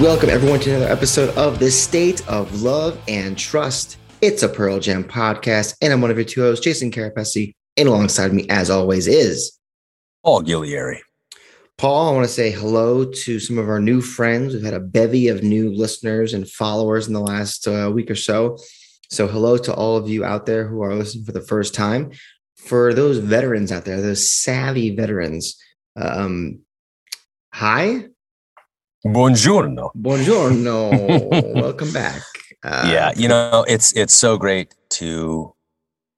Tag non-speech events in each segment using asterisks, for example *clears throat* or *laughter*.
Welcome, everyone, to another episode of the State of Love and Trust. It's a Pearl Jam podcast, and I'm one of your two hosts, Jason Carapesi, and alongside me, as always, is Paul Gillieri. Paul. I want to say hello to some of our new friends. We've had a bevy of new listeners and followers in the last uh, week or so. So, hello to all of you out there who are listening for the first time. For those veterans out there, those savvy veterans, um, hi, Buongiorno. Buongiorno. *laughs* Welcome back. Uh, yeah, you know, it's it's so great to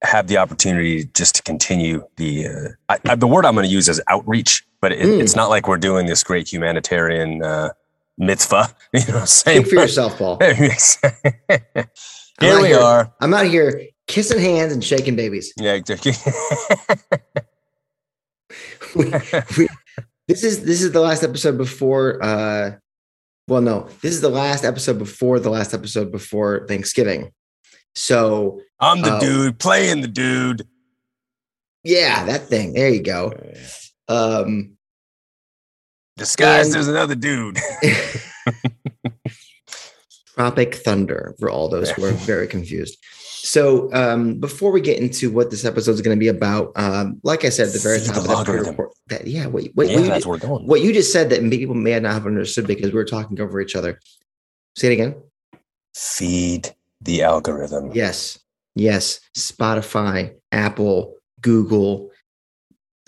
have the opportunity just to continue the uh, I, I, the word I'm going to use is outreach, but it, mm. it's not like we're doing this great humanitarian uh, mitzvah. *laughs* You know, what I'm saying Speak for yourself, Paul. *laughs* here we here, are. I'm out here kissing hands and shaking babies. Yeah. we, we, this is this is the last episode before uh well no, this is the last episode before the last episode before Thanksgiving. So I'm the uh, dude playing the dude. Yeah, that thing. There you go. Um disguised and, as another dude. *laughs* *laughs* Tropic Thunder for all those who are *laughs* very confused. So um, before we get into what this episode is going to be about, um, like I said at the very top the of the report, that yeah, wait, wait, yeah, what, that's you, where we're going. what you just said that people may not have understood because we were talking over each other. Say it again. Feed the algorithm. Yes, yes. Spotify, Apple, Google,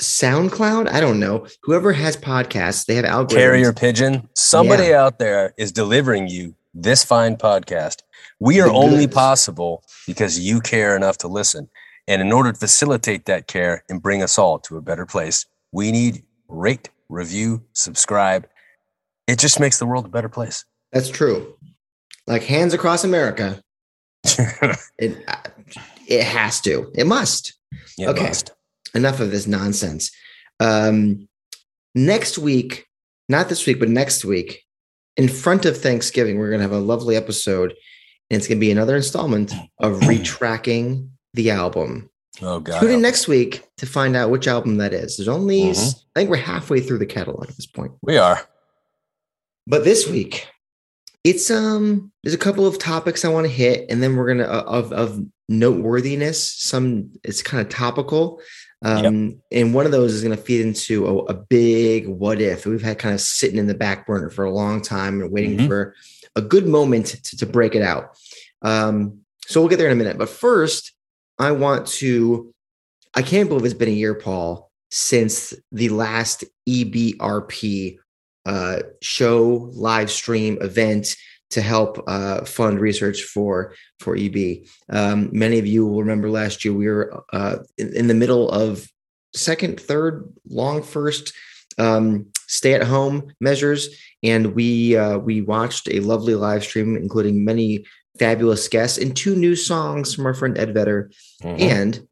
SoundCloud. I don't know. Whoever has podcasts, they have algorithms. Carrier pigeon. Somebody yeah. out there is delivering you this fine podcast. We are only possible because you care enough to listen. And in order to facilitate that care and bring us all to a better place, we need rate, review, subscribe. It just makes the world a better place. That's true. Like hands across America. *laughs* it it has to. It must. It okay. Must. Enough of this nonsense. Um, next week, not this week, but next week, in front of Thanksgiving, we're going to have a lovely episode, and it's going to be another installment of *clears throat* retracking the album. Oh God! Tune in next week to find out which album that is. There's only, mm-hmm. I think we're halfway through the catalog at this point. We are. But this week, it's um, there's a couple of topics I want to hit, and then we're gonna uh, of of noteworthiness. Some it's kind of topical. Um, yep. And one of those is going to feed into a, a, big what if we've had kind of sitting in the back burner for a long time and waiting mm-hmm. for a good moment to, to break it out. Um, so we'll get there in a minute. But first, I want to, I can't believe it's been a year, Paul, since the last EBRP uh, show, live stream event to help uh, fund research for for EB. Um, many of you will remember last year we were uh, in, in, the middle of second, third, long first um, stay at home measures, and we uh, we watched a lovely live stream, including many fabulous guests and two new songs from our friend Ed Vedder, mm-hmm. and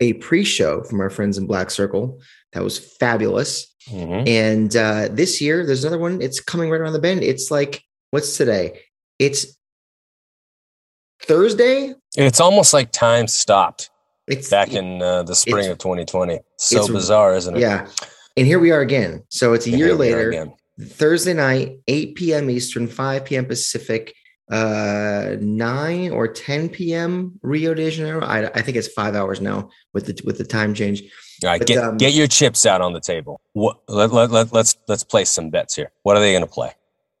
a pre-show from our friends in Black Circle that was fabulous. Mm-hmm. And uh, this year, there's another one. It's coming right around the bend. It's like what's today? It's Thursday. It's almost like time stopped. It's back in uh, the spring of 2020. So bizarre, isn't it? Yeah. And here we are again. So it's a and year later. Thursday night, 8 p.m. Eastern, 5 p.m. Pacific, uh, 9 or 10 p.m. Rio de Janeiro. I, I think it's five hours now with the with the time change. All right, but, get um, get your chips out on the table. What, let, let, let, let's let's place some bets here. What are they going to play?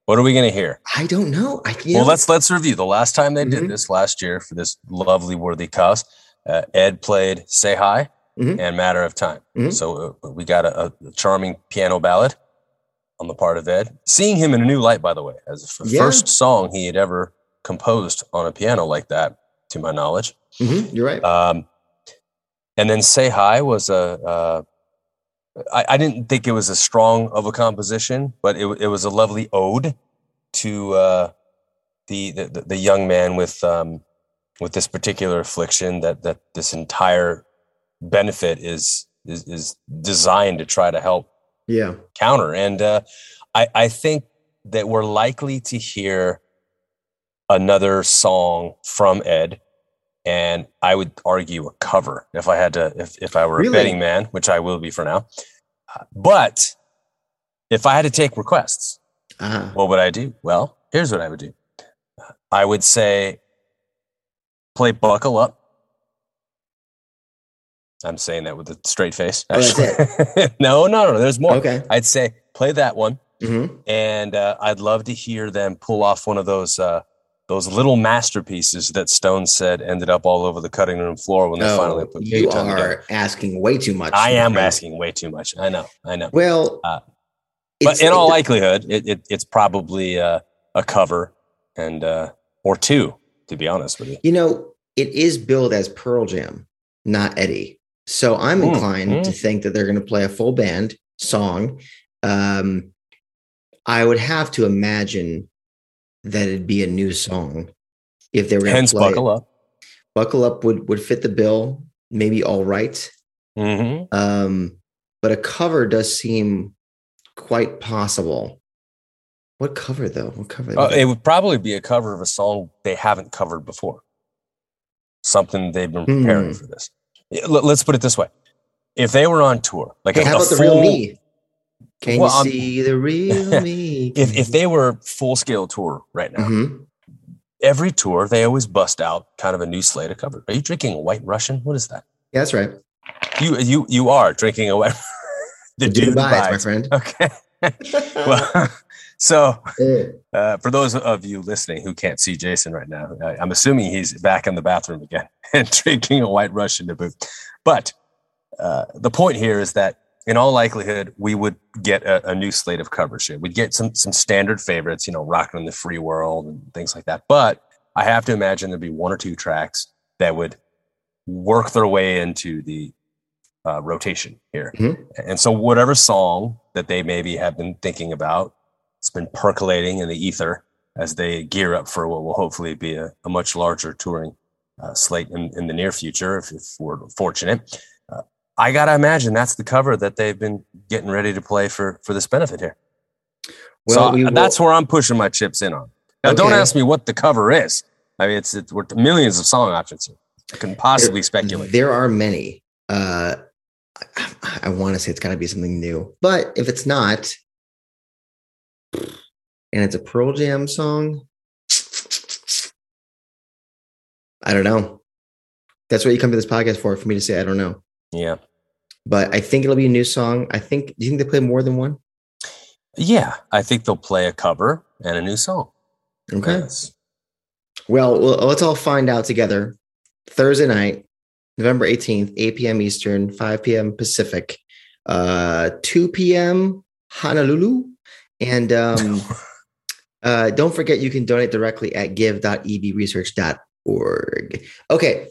What are we going to hear? I don't know. I well, let's let's review the last time they mm-hmm. did this last year for this lovely worthy cause. Uh, Ed played "Say Hi" mm-hmm. and "Matter of Time." Mm-hmm. So uh, we got a, a, charming piano ballad on the part of Ed. Seeing him in a new light, by the way, as the yeah. first song he had ever composed on a piano like that, to my knowledge. Mm-hmm. You're right. Um, and then "Say Hi" was a. Uh, I, I, didn't think it was as strong of a composition, but it, it was a lovely ode to uh, the the, the young man with um, with this particular affliction that that this entire benefit is is, is designed to try to help yeah counter and uh, I I think that we're likely to hear another song from Ed and I would argue a cover if I had to if if I were really? a betting man, which I will be for now. Uh, but if I had to take requests, uh-huh. what would I do? Well, here's what I would do. I would say play Buckle Up. I'm saying that with a straight face. Oh, *laughs* no, no, no. There's more. Okay. I'd say play that one, mm-hmm. and uh, I'd love to hear them pull off one of those uh, those little masterpieces that Stone said ended up all over the cutting room floor when they finally put. You are together. asking way too much. I am asking way too much. I know. I know. Well, uh, but in all likelihood, it, it, it's probably uh, a cover and uh, or two, to be honest with you. You know, it is billed as Pearl Jam, not Eddie. So I'm mm, inclined mm. to think that they're going to play a full band song. Um, I would have to imagine that it'd be a new song if they were Hence, buckle it. up. Buckle up would would fit the bill. Maybe all right. mm-hmm. um, but a cover does seem quite possible. What cover though? What cover? Uh, it would probably be a cover of a song they haven't covered before. Something they've been preparing hmm. for this. Let's put it this way: if they were on tour, like hey, a, how about full, the real me? Can well, you see the real *laughs* me? if if they were full scale tour right now, mm-hmm. every tour they always bust out kind of a new slate of covers. Are you drinking a White Russian? What is that? Yeah, that's right. You you you are drinking a White. *laughs* the, the dude, dude my friend. Okay. *laughs* well, so uh, for those of you listening who can't see Jason right now, I'm assuming he's back in the bathroom again *laughs* and drinking a White Russian to boot. But uh, the point here is that in all likelihood, we would get a, a, new slate of coverage. We'd get some some standard favorites, you know, rocking in the Free World" and things like that. But I have to imagine there'd be one or two tracks that would work their way into the uh, rotation here. Mm-hmm. And so, whatever song that they maybe have been thinking about, it's been percolating in the ether as they gear up for what will hopefully be a, a much larger touring uh, slate in, in, the near future, if, if we're fortunate. I gotta imagine that's the cover that they've been getting ready to play for for this benefit here. Well, so we that's where I'm pushing my chips in on. Now, okay. don't ask me what the cover is. I mean, it's, it's we're millions of song options here. I can possibly there, speculate. There are many. Uh, I, I want to say it's got to be something new, but if it's not, it's a Pearl Jam song, I don't know. That's what you come to this podcast for, for me to say I don't know. Yeah but I think it'll be a new song. I think. Do you think they play more than one? Yeah, I think they'll play a cover and a new song. Okay. Yes. Well, let's all find out together. Thursday night, November 18th, 8 p.m. Eastern, 5 p.m. Pacific, uh, 2 p.m. Honolulu. And um, *laughs* uh, don't forget you can donate directly at give.ebresearch.org. Okay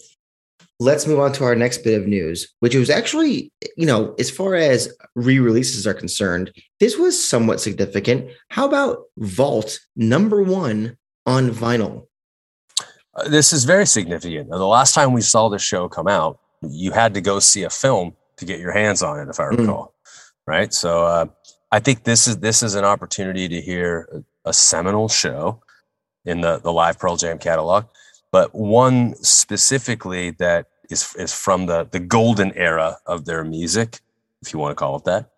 let's move on to our next bit of news, which was actually, you know, as far as re releases are concerned, this was somewhat significant. How about Vault number one on vinyl? Uh, this is very significant. The last time we saw the show come out, you had to go see a film to get your hands on it, if I hmm. recall. Mm. Right. So uh, I think this is this is an opportunity to hear a, seminal show in the the live Pearl Jam catalog but one specifically that is is from the the golden era of their music, if you want to call it that.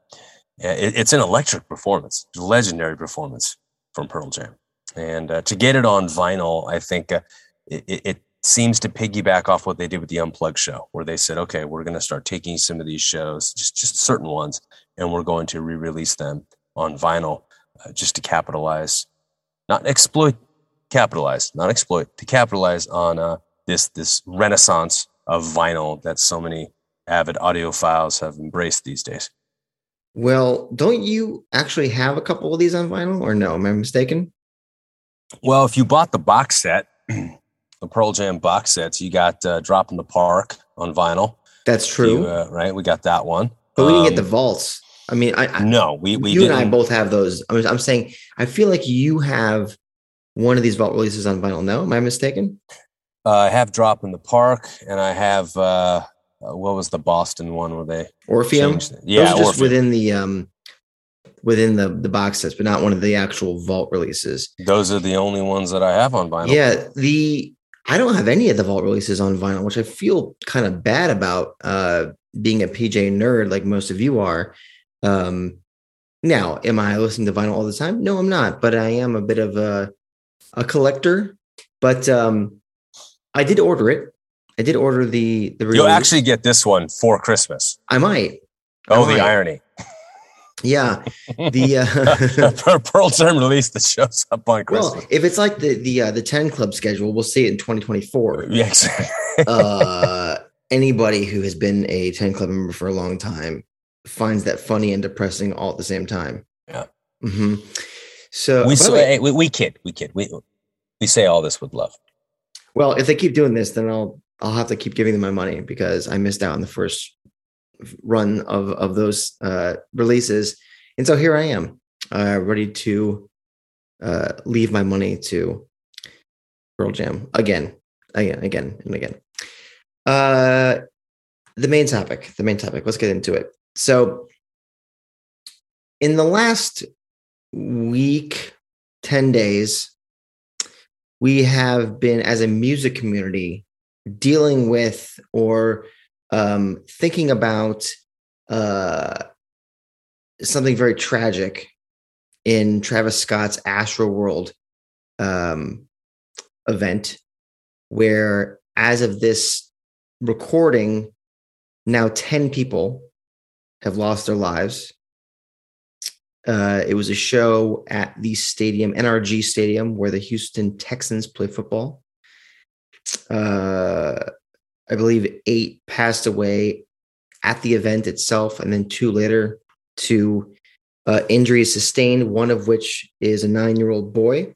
It, it's an electric performance, legendary performance from Pearl Jam, and uh, to get it on vinyl, I think uh, it, it seems to piggyback off what they did with the Unplugged show, where they said, "Okay, we're going to start taking some of these shows, just just certain ones, and we're going to re-release them on vinyl, uh, just to capitalize, not exploit capitalize, not exploit, to capitalize on uh, this this renaissance of vinyl that so many avid audiophiles have embraced these days. Well, don't you actually have a couple of these on vinyl, or no? Am I mistaken? Well, if you bought the box set, *clears throat* the Pearl Jam box sets, you got uh, "Drop in the Park" on vinyl. That's true, you, uh, right? We got that one, but we didn't get the um, vaults. I mean, I, no, we we you didn't. and I both have those. I mean, I'm saying I feel like you have one of these vault releases on vinyl. No, am I mistaken? Uh, I have Drop in the Park, and I have uh, uh what was the Boston one where they Orpheum? Yeah, just Orpheum. within the um within the the box sets, but not one of the actual vault releases. Those are the only ones that I have on vinyl. Yeah, the I don't have any of the vault releases on vinyl, which I feel kind of bad about. Uh, being a PJ nerd like most of you are. Um, now, am I listening to vinyl all the time? No, I'm not, but I am a bit of a a collector. But um, I did order it. I did order the the. Release. You'll actually get this one for Christmas. I might. Oh, I the irony. Yeah, *laughs* the uh, Pearl Jam release that shows up on Christmas. Well, if it's like the the uh, the ten club schedule, we'll see it in 2024. *laughs* Yes. uh, anybody who has been a ten club member for a long time finds that funny and depressing all at the same time. Yeah. Mm-hmm. So we, so, way, we we kid, we kid, we we say all this with love. Well, if they keep doing this, then I'll I'll have to keep giving them my money because I missed out on the first run of of those uh, releases, and so here I am, uh, ready to uh, leave my money to Pearl Jam again, again, again, and again. Uh, the main topic, the main topic. Let's get into it. So, in the last week, ten days, we have been as a music community dealing with or um, thinking about uh, something very tragic in Travis Scott's Astroworld um, event, where as of this recording, now 10 people have lost their lives. Uh, it was a show at the stadium, NRG Stadium, where the Houston Texans play football. Uh, I believe eight passed away at the event itself, and then two later to uh, injuries sustained, one of which is a nine year old boy.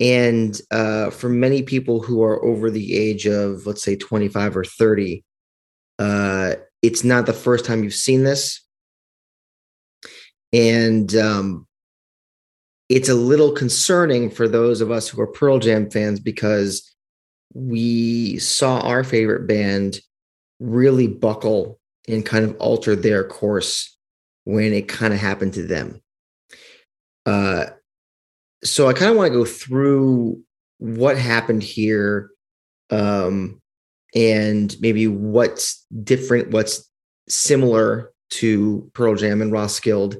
And uh, for many people who are over the age of, let's say, 25 or 30, uh, it's not the first time you've seen this. And um, it's a little concerning for those of us who are Pearl Jam fans because we saw our favorite band really buckle and kind of alter their course when it kind of happened to them. Uh, so I kind of want to go through what happened here um, and maybe what's different, what's similar to Pearl Jam and Roskilde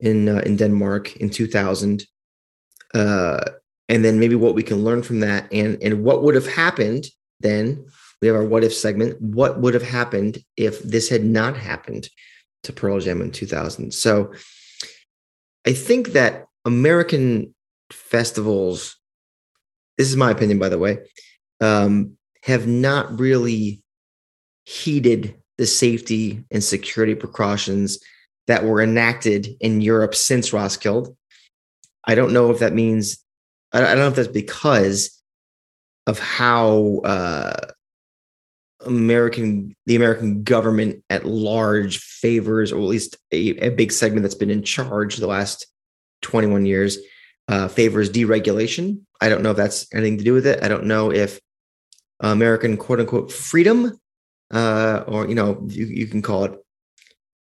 in uh, in Denmark in 2000. Uh, and then maybe what we can learn from that and and what would have happened then we have our what if segment what would have happened if this had not happened to pearl jam in 2000 so i think that american festivals this is my opinion by the way um, have not really heeded the safety and security precautions that were enacted in europe since roskilde i don't know if that means I, don't know if that's because of how uh, American the American government at large favors, or at least a, a, big segment that's been in charge the last 21 years, uh, favors deregulation. I don't know if that's anything to do with it. I don't know if American quote unquote freedom, uh, or you know, you, you can call it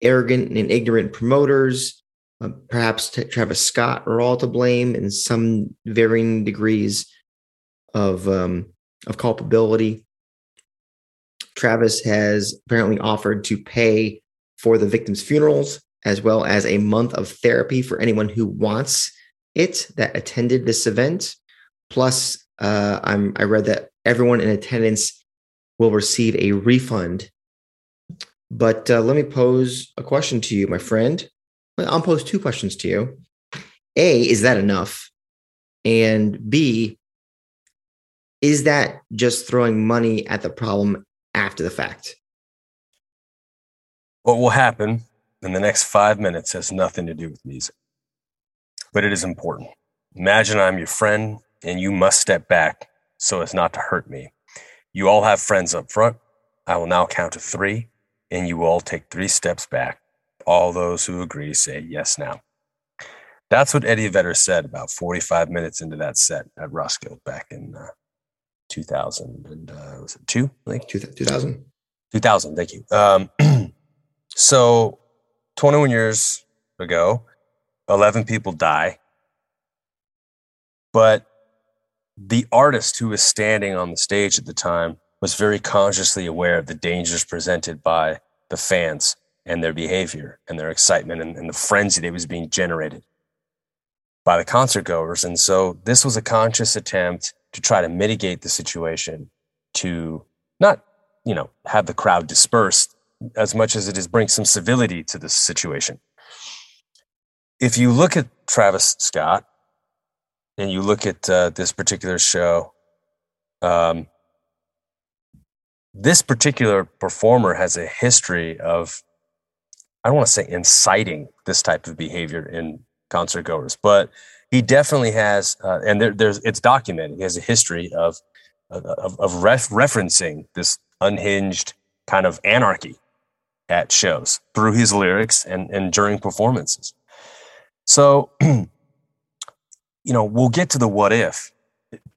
arrogant and ignorant promoters, uh, perhaps Travis Scott are all to blame in some varying degrees of um, of culpability. Travis has apparently offered to pay for the victims' funerals as well as a month of therapy for anyone who wants it that attended this event. Plus, uh, I'm, I read that everyone in attendance will receive a refund. But uh, let me pose a question to you, my friend. I'll pose two questions to you. A, is that enough? And B, is that just throwing money at the problem after the fact? What will happen in the next five minutes has nothing to do with music, but it is important. Imagine I'm your friend and you must step back so as not to hurt me. You all have friends up front. I will now count to three, and you all take three steps back. All those who agree say yes now. That's what Eddie Vedder said about 45 minutes into that set at Roskilde back in uh, 2000 and uh, was it two? Like 2000. 2000. Thank you. Um, *clears throat* so 21 years ago, 11 people die. But the artist who was standing on the stage at the time was very consciously aware of the dangers presented by the fans and their behavior and their excitement and, and the frenzy that was being generated by the concert goers. And so this was a conscious attempt to try to mitigate the situation, to not, you know, have the crowd dispersed as much as it is bring some civility to this situation. If you look at Travis Scott and you look at uh, this particular show, um, this particular performer has a history of, I don't want to say inciting this type of behavior in concert goers, but he definitely has, uh, and there, there's it's documented. He has a history of of, of ref, referencing this unhinged kind of anarchy at shows through his lyrics and and during performances. So, *clears throat* you know, we'll get to the what if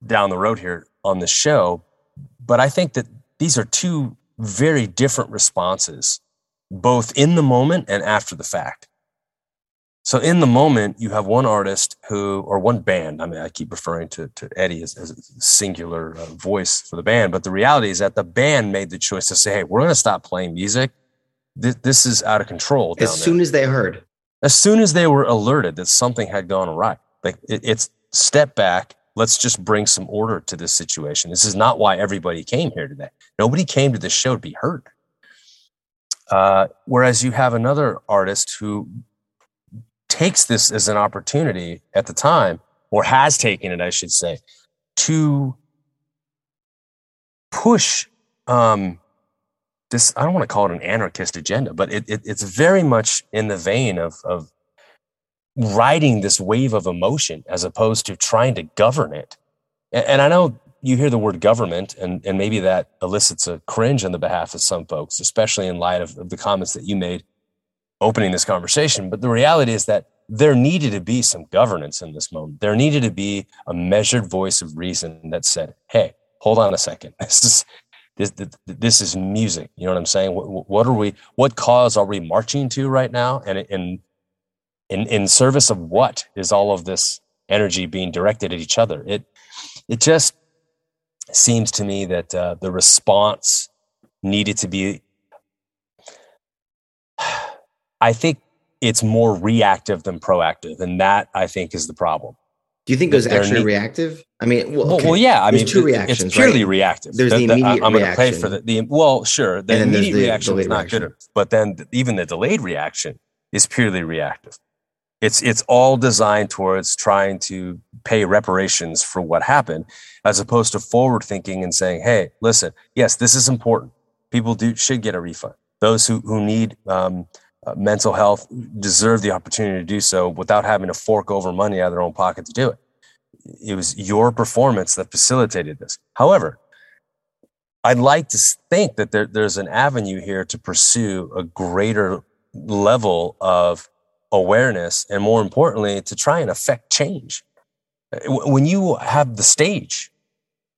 down the road here on the show, but I think that these are two very different responses, both in the moment and after the fact. So in the moment, you have one artist who, or one band. I mean, I keep referring to, to Eddie as, as a singular uh, voice for the band, but the reality is that the band made the choice to say, "Hey, we're going to stop playing music. This, this is out of control." As soon there. as they heard, as soon as they were alerted that something had gone awry, like it, it's step back. Let's just bring some order to this situation. This is not why everybody came here today. Nobody came to this show to be hurt. Uh, whereas you have another artist who takes this as an opportunity at the time, or has taken it, I should say, to push um, this. I don't want to call it an anarchist agenda, but it, it, it's very much in the vein of, of riding this wave of emotion as opposed to trying to govern it. And, and I know you hear the word government, and, and maybe that elicits a cringe on the behalf of some folks, especially in light of, of the comments that you made opening this conversation. But the reality is that there needed to be some governance in this moment. There needed to be a measured voice of reason that said, "Hey, hold on a second. *laughs* This is this this is music. You know what I'm saying? What, what are we? What cause are we marching to right now? And in in in service of what is all of this energy being directed at each other? It it just seems to me that uh, the response needed to be i think it's more reactive than proactive and that i think is the problem do you think it was actually need- reactive i mean well, okay. well, yeah i there's mean two reactions it's purely right? reactive there's the, the immediate i'm going to pay for the, the well sure the immediate the reaction is not reaction. good but then even the delayed reaction is purely reactive it's it's all designed towards trying to pay reparations for what happened, as opposed to forward thinking and saying, "Hey, listen, yes, this is important. People do should get a refund. Those who who need um, uh, mental health deserve the opportunity to do so without having to fork over money out of their own pocket to do it. It was your performance that facilitated this. However, I'd like to think that there, there's an avenue here to pursue a greater level of awareness and more importantly to try and affect change. When you have the stage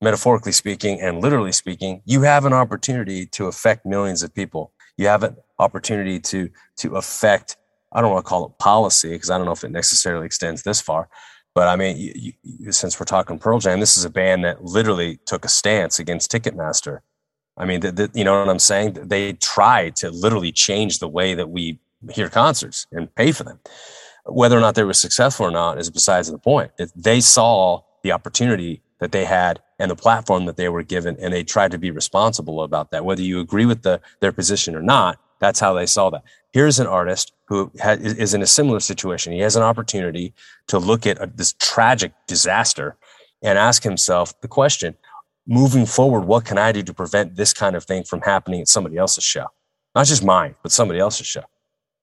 metaphorically speaking and literally speaking you have an opportunity to affect millions of people. You have an opportunity to to affect i don't want to call it policy because i don't know if it necessarily extends this far but i mean you, you, since we're talking pearl jam this is a band that literally took a stance against ticketmaster. I mean the, the, you know what i'm saying? They tried to literally change the way that we hear concerts and pay for them. Whether or not they were successful or not is besides the point. If They saw the opportunity that they had and the platform that they were given, and they tried to be responsible about that. Whether you agree with the, their position or not, that's how they saw that. Here's an artist who is in a similar situation. He has an opportunity to look at a, this tragic disaster and ask himself the question moving forward, what can I do to prevent this kind of thing from happening at somebody else's show? Not just mine, but somebody else's show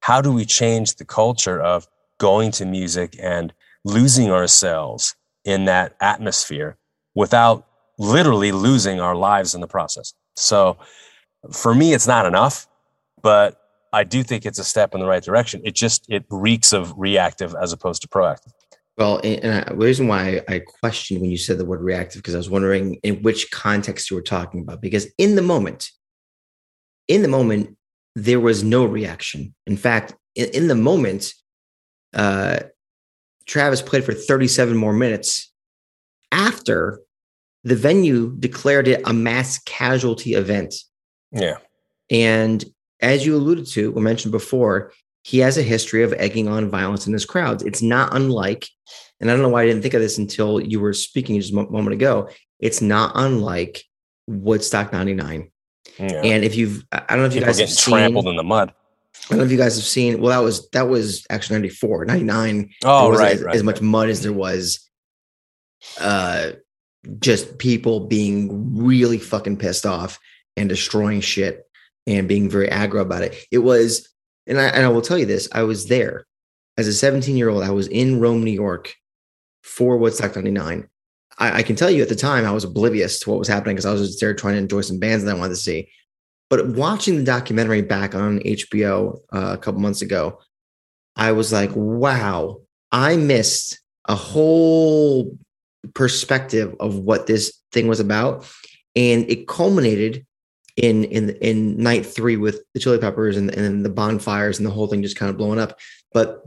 how do we change the culture of going to music and losing ourselves in that atmosphere without literally losing our lives in the process? So for me, it's not enough, but I do think it's a step in the right direction. It just it reeks of reactive as opposed to proactive. Well, and, I, the reason why I questioned when you said the word reactive because I was wondering in which context you were talking about. Because in the moment, in the moment, there was no reaction. In fact, in, in the moment, uh, Travis played for 37 more minutes after the venue declared it a mass casualty event. Yeah. And as you alluded to or mentioned before, he has a history of egging on violence in his crowds. It's not unlike, and I don't know why I didn't think of this until you were speaking just a moment ago. It's not unlike Woodstock 99. Yeah. And if you've, I don't know if People you guys have seen, trampled in the mud. I don't know if you guys have seen. Well, that was that was actually 94, 99. Oh, right, as, right, as much mud as there was uh just people being really fucking pissed off and destroying shit and being very aggro about it. It was, and I, and I will tell you this: I was there as a 17 year old. I was in Rome, New York, for Woodstock 99. I, I can tell you at the time I was oblivious to what was happening because I was just there trying to enjoy some bands that I wanted to see. But watching the documentary back on HBO uh, a couple months ago, I was like, wow, I missed a whole perspective of what this thing was about. And it culminated in in in night three with the chili peppers and, and the bonfires and the whole thing just kind of blowing up. But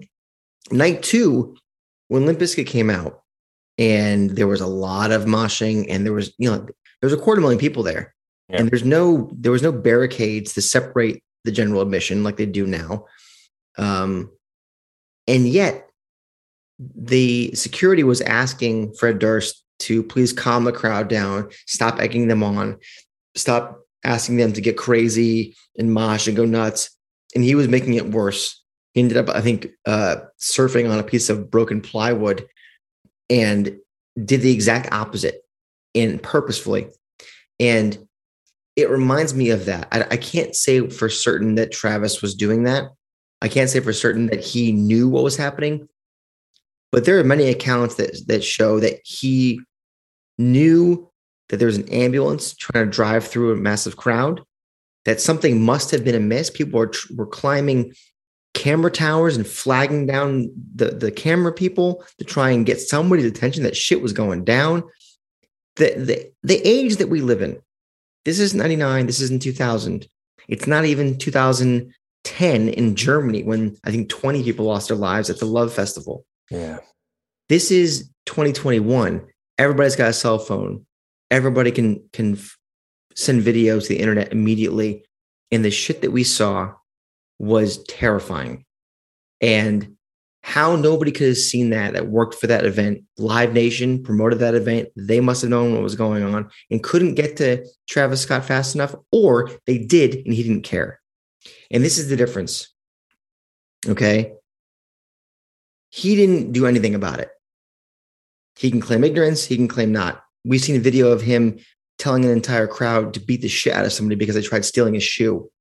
night two, when Limp Bizkit came out, and there was a lot of moshing, and there was, you know, there was a quarter million people there. Yeah. And there's no there was no barricades to separate the general admission like they do now. Um, and yet the security was asking Fred Durst to please calm the crowd down, stop egging them on, stop asking them to get crazy and mosh and go nuts. And he was making it worse. He ended up, I think, uh, surfing on a piece of broken plywood and did the exact opposite and purposefully. And it reminds me of that. I, I can't say for certain that Travis was doing that. I can't say for certain that he knew what was happening, but there are many accounts that that show that he knew that there was an ambulance trying to drive through a massive crowd, that something must have been amiss. People were, were climbing camera towers and flagging down the, the camera people to try and get somebody's attention that shit was going down. The, the, the age that we live in, this is 99, this isn't 2000. It's not even 2010 in Germany when I think 20 people lost their lives at the Love Festival. Yeah. This is 2021. Everybody's got a cell phone everybody can can send videos to the internet immediately and the shit that we saw was terrifying. And how nobody could have seen that that worked for that event live nation promoted that event they must have known what was going on and couldn't get to travis scott fast enough or they did and he didn't care. And this is the difference okay? He didn't do anything about it. He can claim ignorance he can claim not. We've seen a video of him telling an entire crowd to beat the shit out of somebody because they tried stealing his shoe.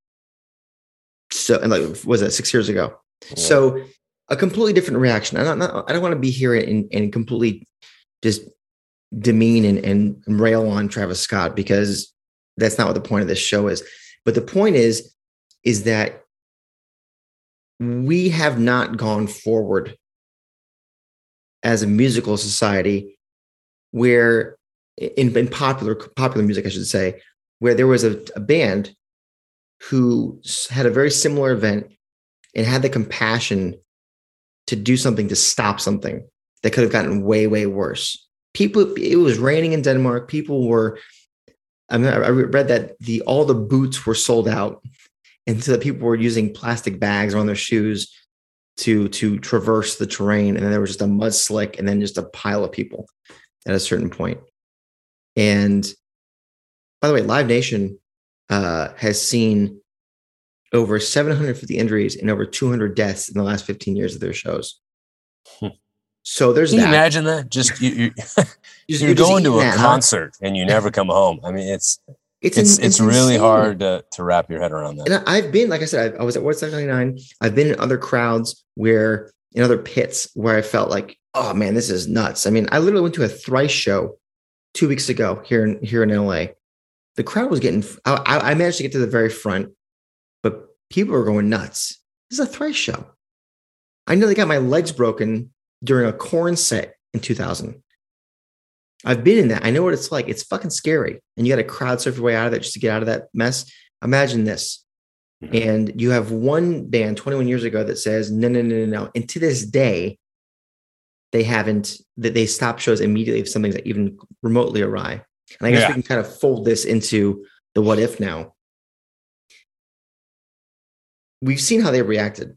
So, and like, was that six years ago? Yeah. So, a completely different reaction. I don't, I don't want to be here and, and completely just demean and, and rail on Travis Scott because that's not what the point of this show is. But the point is, is that we have not gone forward as a musical society where in, in popular popular music, I should say, where there was a, a band who had a very similar event and had the compassion to do something to stop something that could have gotten way way worse. People, it was raining in Denmark. People were. I mean, I read that the all the boots were sold out, and so that people were using plastic bags on their shoes to to traverse the terrain, and then there was just a mud slick, and then just a pile of people at a certain point. And by the way, Live Nation uh, has seen over 750 injuries and over 200 deaths in the last 15 years of their shows. Hmm. So there's Can that. you imagine that? Just you, you *laughs* *laughs* you're, you're going to a that, concert huh? and you never come home. I mean, it's it's it's, it's, it's really hard to, to wrap your head around that. And I've been, like I said, I, I was at Woodstock 99. I've been in other crowds where in other pits where I felt like, oh man, this is nuts. I mean, I literally went to a thrice show two weeks ago here in here in LA. The crowd was getting. I, I managed to get to the very front, but people were going nuts. This is a thrice show. I nearly got my legs broken during a Korn set in 2000. I've been in that. I know what it's like. It's fucking scary. And you got to crowd surf your way out of that just to get out of that mess. Imagine this. Mm-hmm. And you have one band 21 years ago that says, no, no, no, no, no. And to this day, they haven't, that they stop shows immediately if something's even remotely awry. And I guess yeah. we can kind of fold this into the what if now. We've seen how they reacted.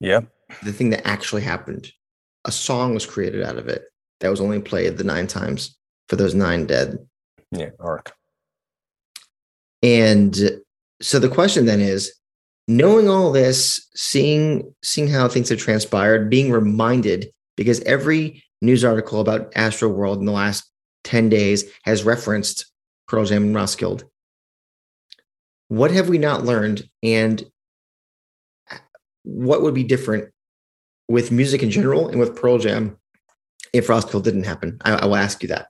Yeah. The thing that actually happened. A song was created out of it that was only played the nine times for those nine dead. Yeah, arc. And so the question then is knowing all this, seeing seeing how things have transpired, being reminded because every news article about Astro World in the last 10 days has referenced Pearl Jam and Roskilde. What have we not learned? And what would be different with music in general and with Pearl Jam if Roskilde didn't happen? I, I will ask you that.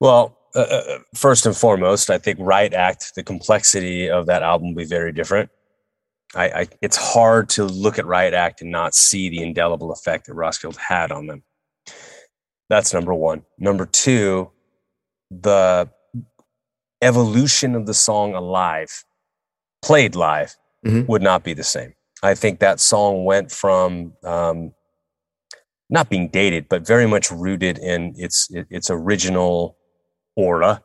Well, uh, uh, first and foremost, I think Riot Act, the complexity of that album will be very different. I, I, it's hard to look at Riot Act and not see the indelible effect that Roskilde had on them. That's number one. Number two, the evolution of the song alive, played live, mm-hmm. would not be the same. I think that song went from um, not being dated, but very much rooted in its its original aura,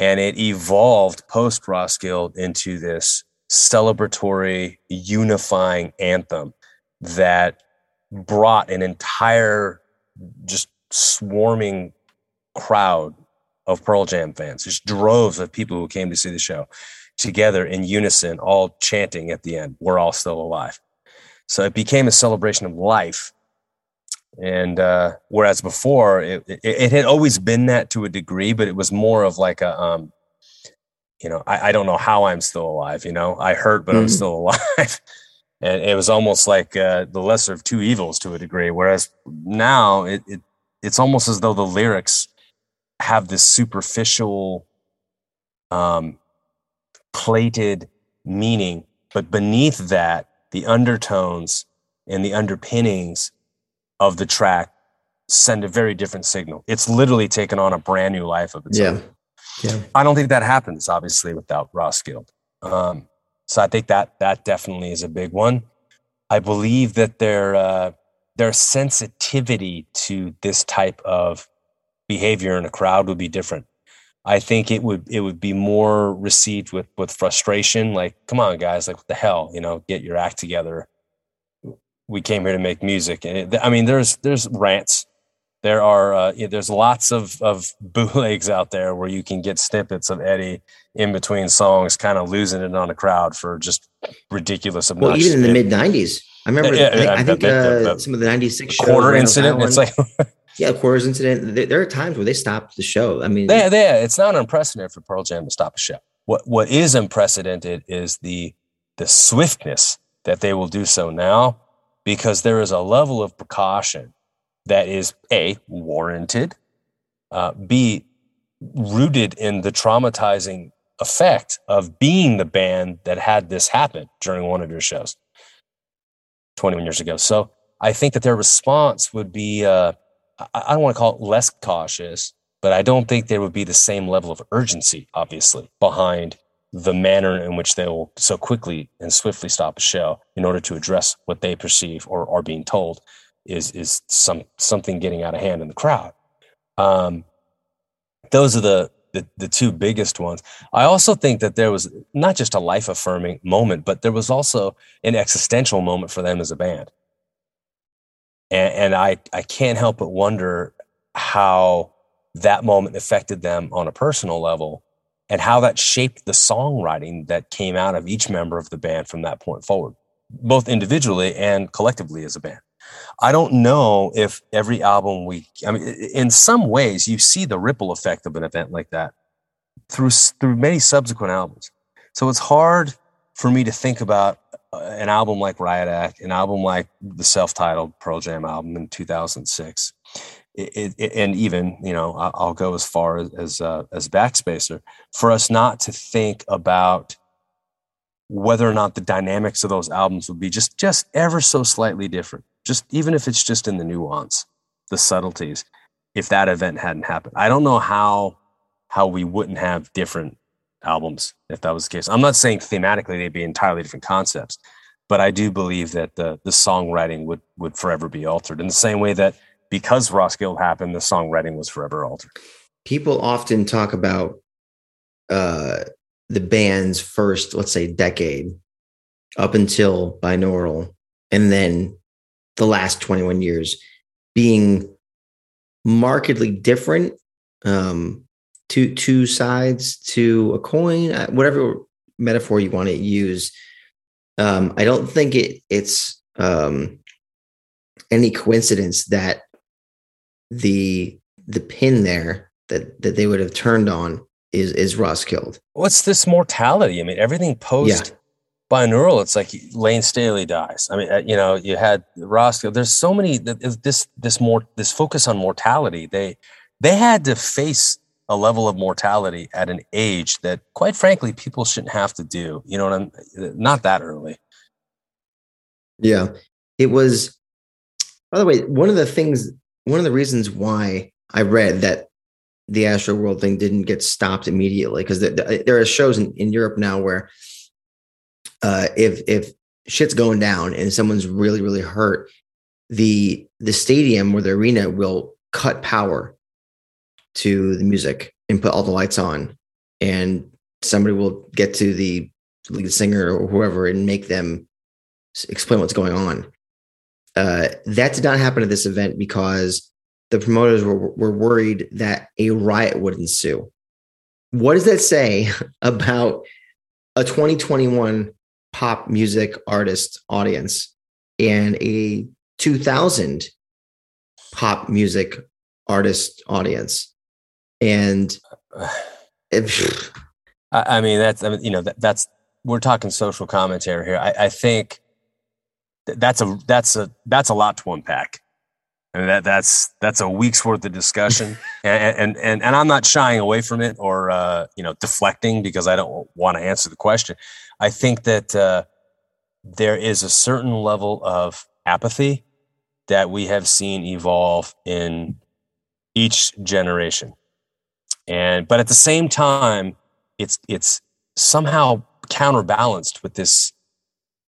and it evolved post Roskilde into this celebratory, unifying anthem that brought an entire just swarming crowd of Pearl Jam fans, just droves of people who came to see the show together in unison, all chanting at the end, We're all still alive. So it became a celebration of life and uh, whereas before it, it, it, had always been that to a degree, but it was more of like a, um, you know, I, I don't know how I'm still alive. You know, I hurt, but mm-hmm. I'm still alive. *laughs* and it was almost like uh, the lesser of two evils to a degree. Whereas now it, it it's almost as though the lyrics have this superficial, um, plated meaning, but beneath that, the undertones and the underpinnings of the track send a very different signal. It's literally taken on a brand new life of its yeah. own. Yeah. I don't think that happens, obviously, without Roskilde. Um, so I think that that definitely is a big one. I believe that their uh, their sensitivity to this type of behavior in a crowd would be different. I think it would it would be more received with with frustration. Like, come on, guys! Like, what the hell? You know, get your act together we came here to make music. And it, I mean, there's there's rants. There are uh, you know, there's lots of of *laughs* bootlegs out there where you can get snippets of Eddie in between songs, kind of losing it on a crowd for just ridiculous. Well, even in the mid '90s, I remember. Yeah, I think, I think uh, some of the '96 *laughs* quarter incident. It's like. yeah, quarters incident. There are times where they stopped the show. I mean, yeah, yeah, it's not unprecedented for Pearl Jam to stop a show. What what is unprecedented is the the swiftness that they will do so now because there is a level of precaution that is a warranted, uh, b rooted in the traumatizing effect of being the band that had this happen during one of your shows 21 years ago. So I think that their response would be, uh, I don't want to call it less cautious, but I don't think there would be the same level of urgency, obviously, behind the manner in which they will so quickly and swiftly stop a show in order to address what they perceive or are being told is is some something getting out of hand in the crowd. Um, those are the, the the two biggest ones. I also think that there was not just a life affirming moment, but there was also an existential moment for them as a band. And, and I I can't help but wonder how that moment affected them on a personal level and how that shaped the songwriting that came out of each member of the band from that point forward, both individually and collectively as a band. I don't know if every album we, I mean, in some ways, you see the ripple effect of an event like that through through many subsequent albums. So it's hard for me to think about uh, an album like Riot Act, an album like the self-titled Pearl Jam album in 2006, it, it, and even you know I'll go as far as as, uh, as backspacer. For us not to think about whether or not the dynamics of those albums would be just just ever so slightly different just even if it's just in the nuance the subtleties if that event hadn't happened. I don't know how how we wouldn't have different albums if that was the case. I'm not saying thematically they'd be entirely different concepts but i do believe that the the songwriting would would forever be altered in the same way that because roskilde happened the songwriting was forever altered. People often talk about uh the band's first, let's say, decade up until binaural, and then the last 21 years being markedly different. Um, two two sides to a coin, uh, whatever metaphor you want to use. Um, I don't think it it's um, any coincidence that the the pin there that that they would have turned on is is Roskilde. What's this mortality? I mean, everything post. Binaural, it's like Lane Staley dies. I mean, uh, you know, you had Roskilde. There's so many this this more this focus on mortality. They they had to face a level of mortality at an age that, quite frankly, people shouldn't have to do. You know what I'm? Not that early. Yeah, it was. By the way, one of the things, one of the reasons why I read that the Astroworld thing didn't get stopped immediately because the, the, there are shows in, in Europe now where uh, if if shit's going down and someone's really really hurt, the the stadium or the arena will cut power to the music and put all the lights on, and somebody will get to the lead singer or whoever and make them explain what's going on. Uh, that did not happen at this event because the promoters were, were worried that a riot would ensue. What does that say *laughs* about a 2021 pop music artist audience and a 2000 pop music artist audience? And *sighs* I mean, that's, I mean, you know, that, that's, we're talking social commentary here. I, I think that's a, that's a, that's a lot to unpack and that that's that's a week's worth of discussion. *laughs* And, and and and i'm not shying away from it or uh, you know deflecting because i don't want to answer the question. I think that uh, there is a certain level of apathy that we have seen evolve in each generation. And but at the same time it's it's somehow counterbalanced with this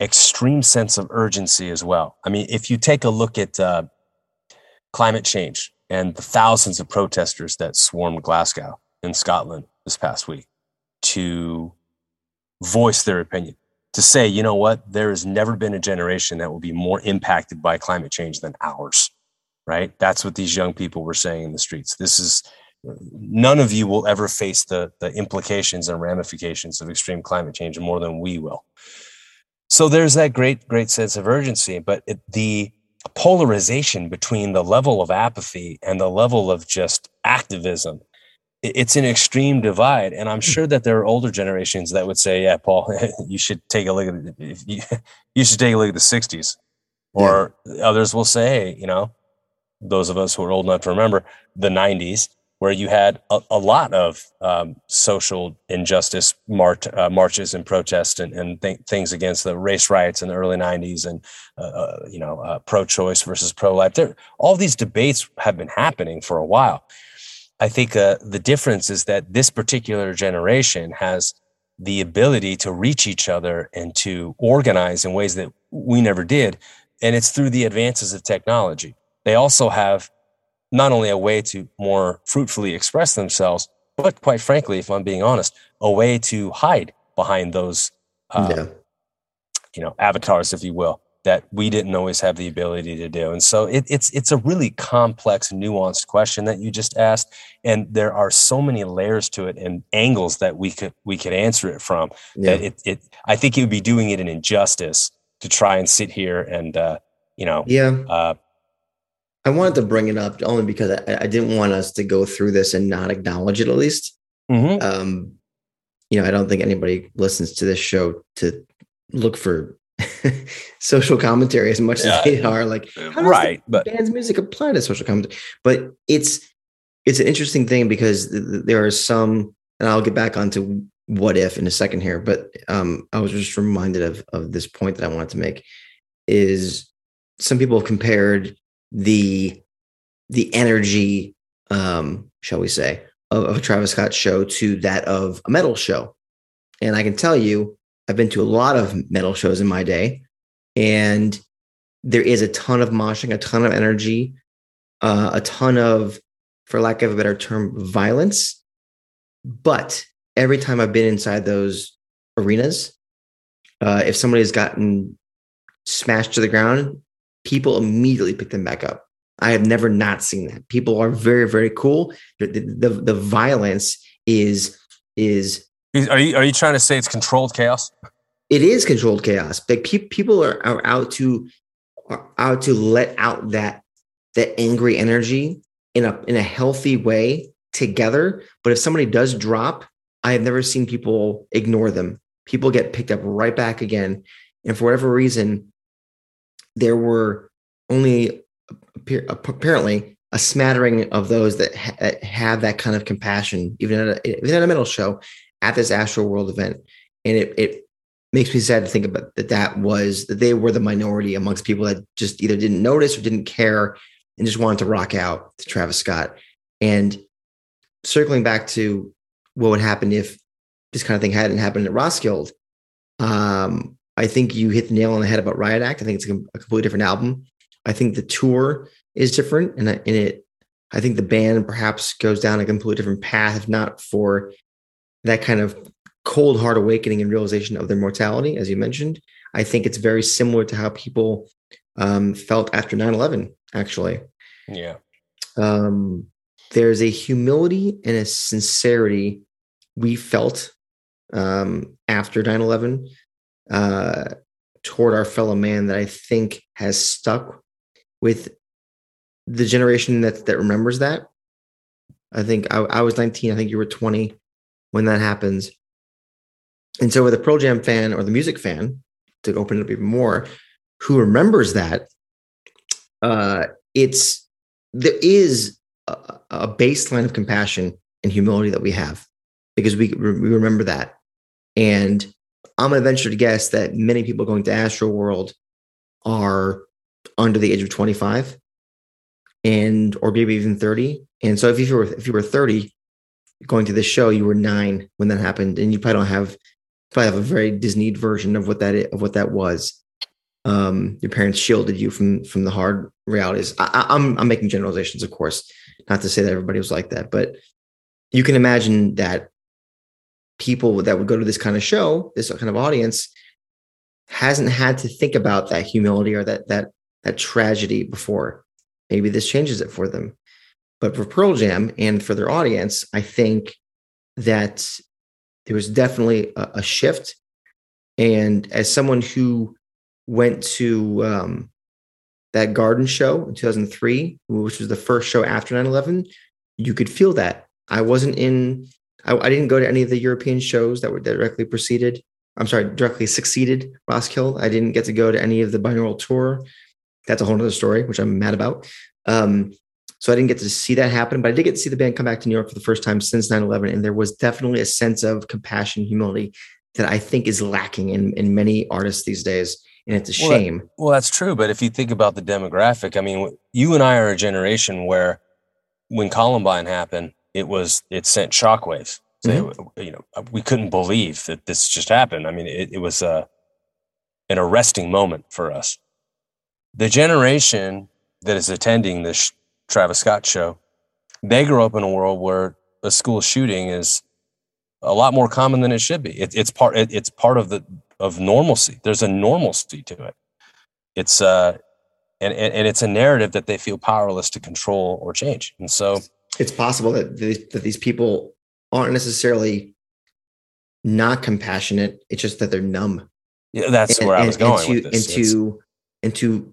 extreme sense of urgency as well. I mean if you take a look at uh, climate change and the thousands of protesters that swarmed Glasgow in Scotland this past week to voice their opinion, to say, you know what, there has never been a generation that will be more impacted by climate change than ours, right? That's what these young people were saying in the streets. This is none of you will ever face the, the implications and ramifications of extreme climate change more than we will. So there's that great, great sense of urgency, but it, the polarization between the level of apathy and the level of just activism it's an extreme divide and i'm hmm. sure that there are older generations that would say yeah paul you should take a look at it. You, you should take a look at the 60s *laughs* or yeah. others will say you know those of us who are old enough to remember the 90s where you had a, a lot of um, social injustice uh, marches and protests and, and th- things against the race riots in the early 90s and uh, uh, you know uh, pro-choice versus pro-life. There all these debates have been happening for a while. I think uh, the difference is that this particular generation has the ability to reach each other and to organize in ways that we never did and it's through the advances of technology. They also have not only a way to more fruitfully express themselves, but quite frankly, if I'm being honest, a way to hide behind those, uh, yeah. you know, avatars, if you will, that we didn't always have the ability to do. And so it, it's it's a really complex, nuanced question that you just asked, and there are so many layers to it and angles that we could we could answer it from. Yeah. That it, it I think it would be doing it an injustice to try and sit here and uh, you know, yeah. Uh, I wanted to bring it up only because I, I, didn't want us to go through this and not acknowledge it at least. Mm-hmm. Um, you know, I don't think anybody listens to this show to look for *laughs* social commentary as much yeah. as they are like right but band's music apply to social commentary but it's it's an interesting thing because there are some and i'll get back onto what if in a second here, but um, I was just reminded of of this point that I wanted to make is some people have compared the the energy, um, shall we say, of, of a Travis Scott show to that of a metal show. And I can tell you, I've been to a lot of metal shows in my day, and there is a ton of moshing, a ton of energy, uh, a ton of, for lack of a better term, violence. But every time I've been inside those arenas, uh, if somebody has gotten smashed to the ground, people immediately pick them back up. I have never not seen that. People are very, very cool. The, the, the violence is is. Are you are you trying to say it's controlled chaos? It is controlled chaos. Like pe- people are, are out to are out to let out that that angry energy in a in a healthy way together. But if somebody does drop, I have never seen people ignore them. People get picked up right back again. And for whatever reason, there were only apparently a smattering of those that, ha- have that kind of compassion, even at a, even at a metal show at this Astroworld event. And it, it makes me sad to think about that that was that they were the minority amongst people that just either didn't notice or didn't care and just wanted to rock out to Travis Scott. And circling back to what would happen if this kind of thing hadn't happened at Roskilde, um, I think you hit the nail on the head about Riot Act. I think it's a completely different album. I think the tour is different, and in it, I think the band perhaps goes down a completely different path, if not for that kind of cold hard awakening and realization of their mortality, as you mentioned. I think it's very similar to how people um, felt after 9 11, actually. Yeah. Um, there's a humility and a sincerity we felt um, after 9 11 uh, toward our fellow man that I think has stuck with the generation that that remembers that. I think I, I was 19. I think you were 20 when that happens. And so, with a Pearl Jam fan or the music fan, to open it up even more, who remembers that, uh, it's there is a, a baseline of compassion and humility that we have because we, we remember that. And I'm going to venture to guess that many people going to Astro World are under the age of 25 and or maybe even 30. And so if you were if you were 30 going to this show, you were nine when that happened, and you probably don't have probably have a very Disney version of what that of what that was. Um, your parents shielded you from from the hard realities. I, I'm I'm making generalizations, of course, not to say that everybody was like that, but you can imagine that people that would go to this kind of show, this kind of audience, hasn't had to think about that humility or that that that tragedy before. Maybe this changes it for them. But for Pearl Jam and for their audience, I think that there was definitely a, a shift. And as someone who went to um, that garden show in 2003, which was the first show after 9 11, you could feel that. I wasn't in, I, I, didn't go to any of the European shows that were directly preceded. I'm sorry, directly succeeded Roskilde. I didn't get to go to any of the binaural tour. That's a whole other story, which I'm mad about. Um, so I didn't get to see that happen, but I did get to see the band come back to New York for the first time since 9 11. And there was definitely a sense of compassion, humility that I think is lacking in, in many artists these days. And it's a well, shame. Well, that's true. But if you think about the demographic, I mean, you and I are a generation where when Columbine happened, it was, it sent shockwaves. So mm-hmm. you know, we couldn't believe that this just happened. I mean, it, it was a, an arresting moment for us. The generation that is attending this Travis Scott show, they grew up in a world where a school shooting is a lot more common than it should be. It, it's part. It, it's part of the of normalcy. There's a normalcy to it. It's uh, and, and and it's a narrative that they feel powerless to control or change. And so, it's possible that these, that these people aren't necessarily not compassionate. It's just that they're numb. Yeah, that's and, where I was going and to. And to and to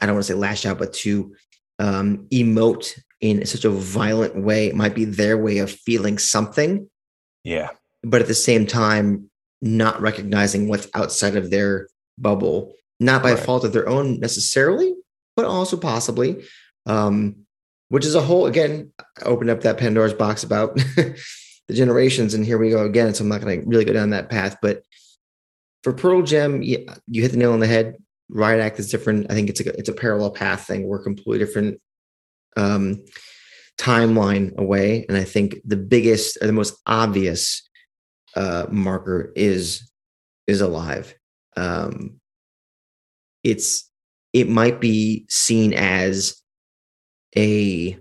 I don't want to say lash out, but to um, emote in such a violent way. It might be their way of feeling something. Yeah. But at the same time, not recognizing what's outside of their bubble, not by right. fault of their own necessarily, but also possibly. Um, which is a whole again, open up that Pandora's box about *laughs* the generations, and here we go again. So I'm not going to really go down that path. But for Pearl Jam, you, you hit the nail on the head. Riot Act is different. I think it's a it's a parallel path thing. We're completely different um, timeline away, and I think the biggest or the most obvious uh, marker is is alive. Um, it's it might be seen as a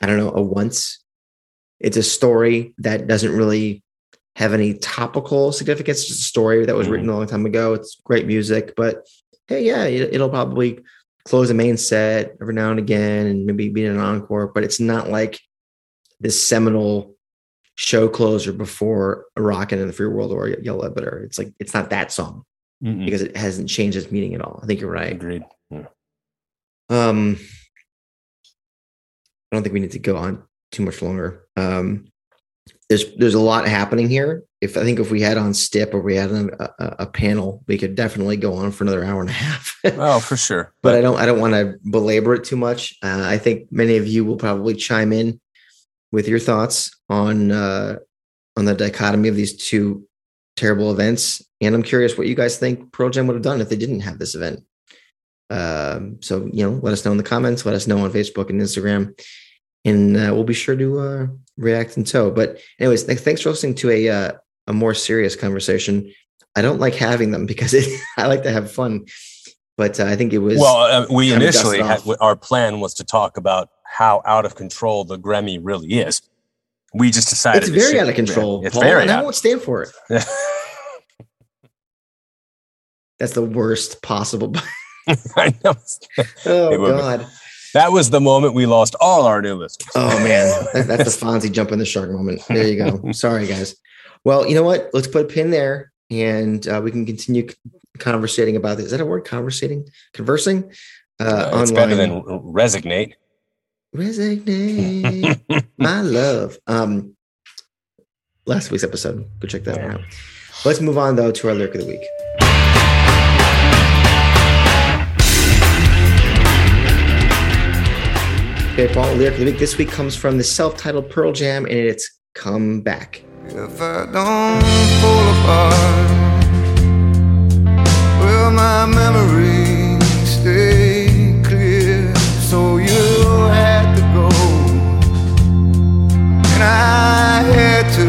I don't know a once. It's a story that doesn't really have any topical significance. It's just a story that was written mm. a long time ago. It's great music, but hey, yeah, it, will probably close the main set every now and again, and maybe be in an encore. But it's not like this seminal show closer before a Rockin' in the Free World or Yellow Ledbetter. It's like it's not that song Mm-mm. because it hasn't changed its meaning at all. I think you're right. Agreed. Um, I don't think we need to go on too much longer. Um, there's there's a lot happening here. If I think if we had on Stip or we had a, a, a panel, we could definitely go on for another hour and a half. *laughs* oh, for sure. But, but I don't I don't want to belabor it too much. Uh, I think many of you will probably chime in with your thoughts on uh, on the dichotomy of these two terrible events. And I'm curious what you guys think Pearl Jam would have done if they didn't have this event. Um, so you know, let us know in the comments. Let us know on Facebook and Instagram, and uh, we'll be sure to uh, react and tow. But anyways, th- thanks for listening to a uh, a more serious conversation. I don't like having them because it, *laughs* I like to have fun, but uh, I think it was well. Uh, we initially had, our plan was to talk about how out of control the Grammy really is. We just decided it's very out of control. It's Paul, very and I won't stand for it. *laughs* That's the worst possible. *laughs* *laughs* I know. Oh God. That was the moment we lost all our new listeners. Oh man, that's the Fonzie jumping the shark moment. There you go. *laughs* Sorry, guys. Well, you know what? Let's put a pin there, and uh, we can continue conversating about this. Is that a word? Conversating, conversing. Uh, uh, it's online. better than resignate. Resignate, *laughs* my love. Um, last week's episode. Go check that yeah. one out. Let's move on though to our lyric of the week. Okay, Paul, lyric of the week this week comes from the self-titled Pearl Jam, and it's "Come Back." If I don't fall apart, will my memory stay clear? So you had to go, and I had to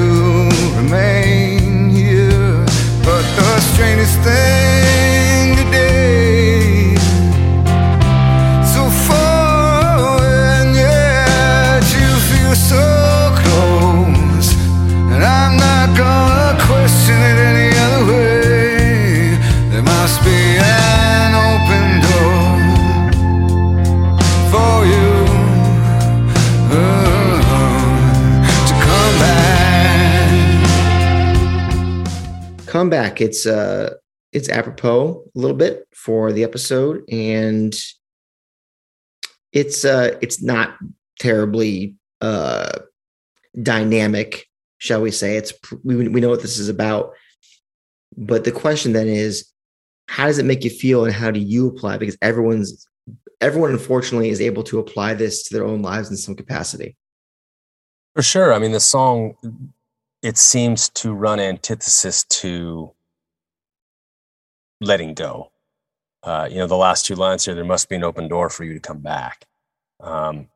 remain here. But the strangest thing. Come back. It's uh it's apropos a little bit for the episode, and it's uh it's not terribly uh dynamic, shall we say? It's we we know what this is about, but the question then is, how does it make you feel, and how do you apply? Because everyone's everyone unfortunately is able to apply this to their own lives in some capacity. For sure. I mean, the song it seems to run antithesis to letting go. Uh, you know, the last two lines here, there must be an open door for you to come back. Um,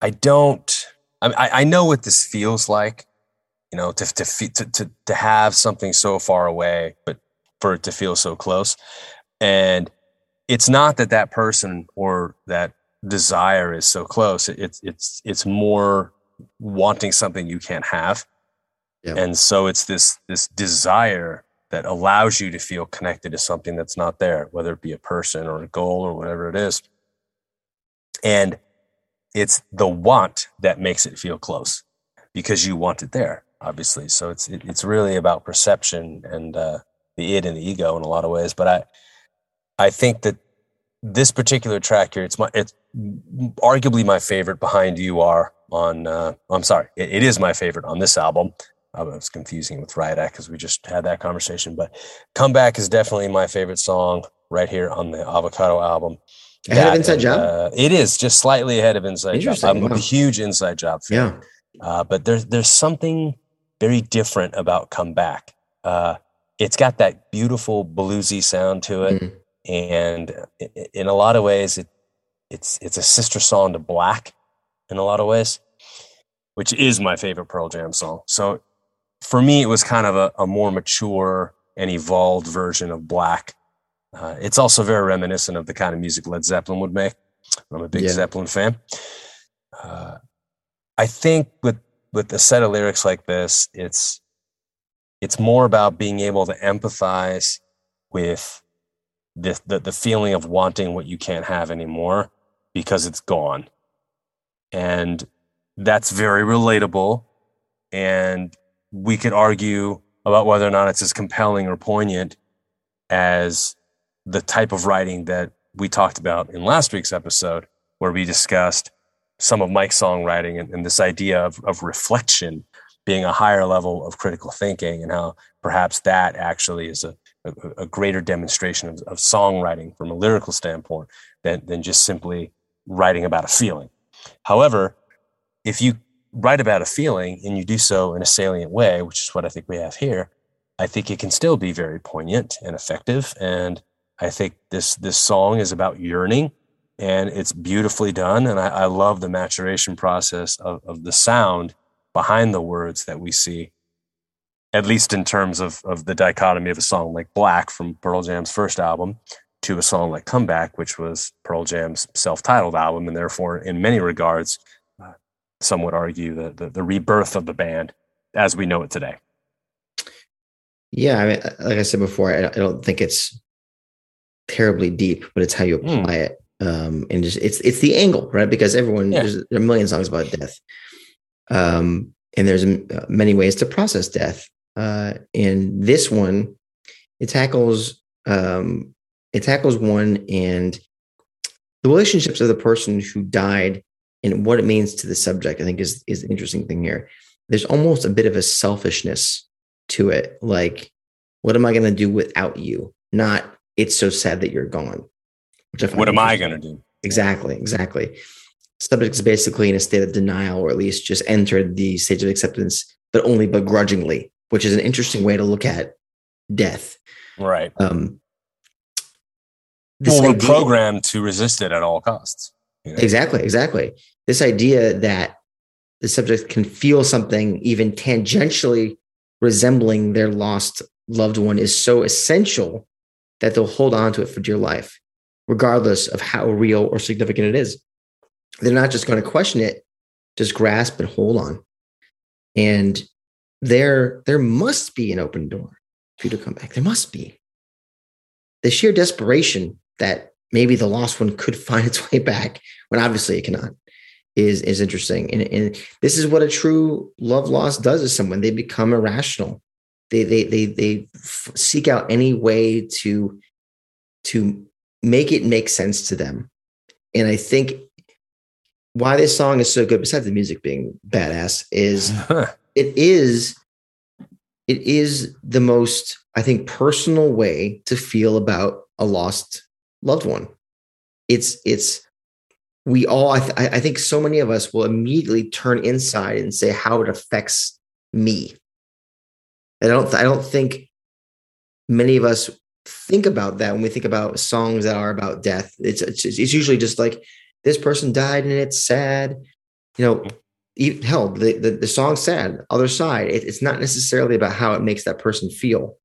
I don't, I, I know what this feels like, you know, to, to, to, to, to have something so far away, but for it to feel so close. And it's not that that person or that desire is so close. It's, it's, it's more wanting something you can't have. Yeah. And so it's this this desire that allows you to feel connected to something that's not there, whether it be a person or a goal or whatever it is. And it's the want that makes it feel close because you want it there, obviously. So it's it, it's really about perception and uh, the id and the ego in a lot of ways. But I I think that this particular track here, it's my it's arguably my favorite behind you are on uh, I'm sorry, it, it is my favorite on this album. I was confusing with Riot Act because we just had that conversation, but Comeback is definitely my favorite song right here on the Avocado album. ahead of Inside Job. Uh, it is just slightly ahead of Inside Job. I'm wow. a huge Inside Job fan. Yeah, uh, but there's there's something very different about Come Back. Uh, it's got that beautiful bluesy sound to it, mm. and in a lot of ways, it it's it's a sister song to Black in a lot of ways, which is my favorite Pearl Jam song. So for me, it was kind of a, a more mature and evolved version of Black. Uh, it's also very reminiscent of the kind of music Led Zeppelin would make. I'm a big yeah. Zeppelin fan. Uh, I think with with a set of lyrics like this, it's it's more about being able to empathize with the, the, the feeling of wanting what you can't have anymore because it's gone. And that's very relatable. And we could argue about whether or not it's as compelling or poignant as the type of writing that we talked about in last week's episode, where we discussed some of Mike's songwriting and, and this idea of, of reflection being a higher level of critical thinking and how perhaps that actually is a, a, a greater demonstration of, of, songwriting from a lyrical standpoint than, than just simply writing about a feeling. However, if you write about a feeling and you do so in a salient way, which is what I think we have here, I think it can still be very poignant and effective. And I think this this song is about yearning and it's beautifully done. And I, I love the maturation process of, of the sound behind the words that we see, at least in terms of, of the dichotomy of a song like Black from Pearl Jam's first album to a song like Comeback, which was Pearl Jam's self titled album, and therefore, in many regards, uh, some would argue the, the, the rebirth of the band as we know it today. Yeah, I mean, like I said before, I, I don't think it's terribly deep, but it's how you hmm. apply mm. it. Um, and just it's it's the angle, right? Because everyone yeah. there's there are a million songs about death, um, and there's uh, many ways to process death. Uh, and this one, it tackles um, it tackles one and the relationships of the person who died and what it means to the subject. I think is is the interesting thing here. There's almost a bit of a selfishness to it, like what am I going to do without you? Not it's so sad that you're gone. what am I going to do? Exactly, exactly. Subject is basically in a state of denial, or at least just entered the stage of acceptance, but only begrudgingly, which is an interesting way to look at death. Right. Um, well, we're idea, programmed to resist it at all costs. You know? Exactly, exactly. This idea that the subject can feel something even tangentially resembling their lost loved one is so essential that they'll hold on to it for dear life, regardless of how real or significant it is. They're not just going to question it, just grasp and hold on. And there, there must be an open door for you to come back. There must be. The sheer desperation that maybe the lost one could *laughs* find its way back when obviously it cannot is is interesting. And, and this is what a true love loss does to someone. They become irrational. They they they they f- seek out any way to to make it make sense to them. And i think why this song is so good besides the music being badass is *laughs* it is it is the most i think personal way to feel about a lost loved one. It's it's we all I, th- I think so many of us will immediately turn inside and say how it affects me. I don't I don't think many of us think about that when we think about songs that are about death. It's it's, it's usually just like this person died and it's sad. You know, hell, the, the, the song's sad. Other side, it, it's not necessarily about how it makes that person feel.